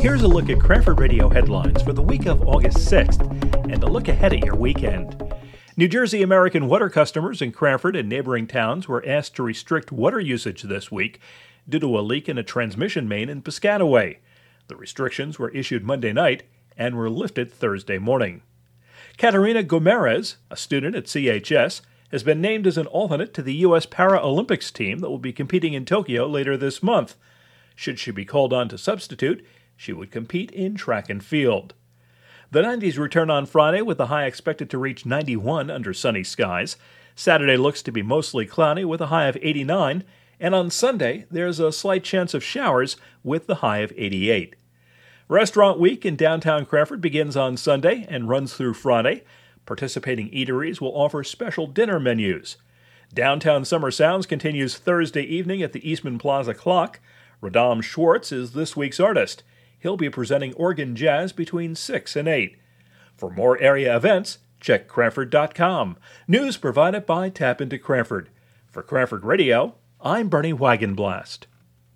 Here's a look at Cranford Radio headlines for the week of August 6th and a look ahead at your weekend. New Jersey American water customers in Cranford and neighboring towns were asked to restrict water usage this week due to a leak in a transmission main in Piscataway. The restrictions were issued Monday night and were lifted Thursday morning. Katerina Gomez, a student at CHS, has been named as an alternate to the U.S. Paralympics team that will be competing in Tokyo later this month. Should she be called on to substitute, she would compete in track and field. The 90s return on Friday with a high expected to reach 91 under sunny skies. Saturday looks to be mostly cloudy with a high of 89, and on Sunday there's a slight chance of showers with the high of 88. Restaurant Week in downtown Cranford begins on Sunday and runs through Friday. Participating eateries will offer special dinner menus. Downtown Summer Sounds continues Thursday evening at the Eastman Plaza Clock. Radam Schwartz is this week's artist. He'll be presenting organ jazz between 6 and 8. For more area events, check Cranford.com. News provided by TAPinto Cranford. For Cranford Radio, I'm Bernie Wagenblast.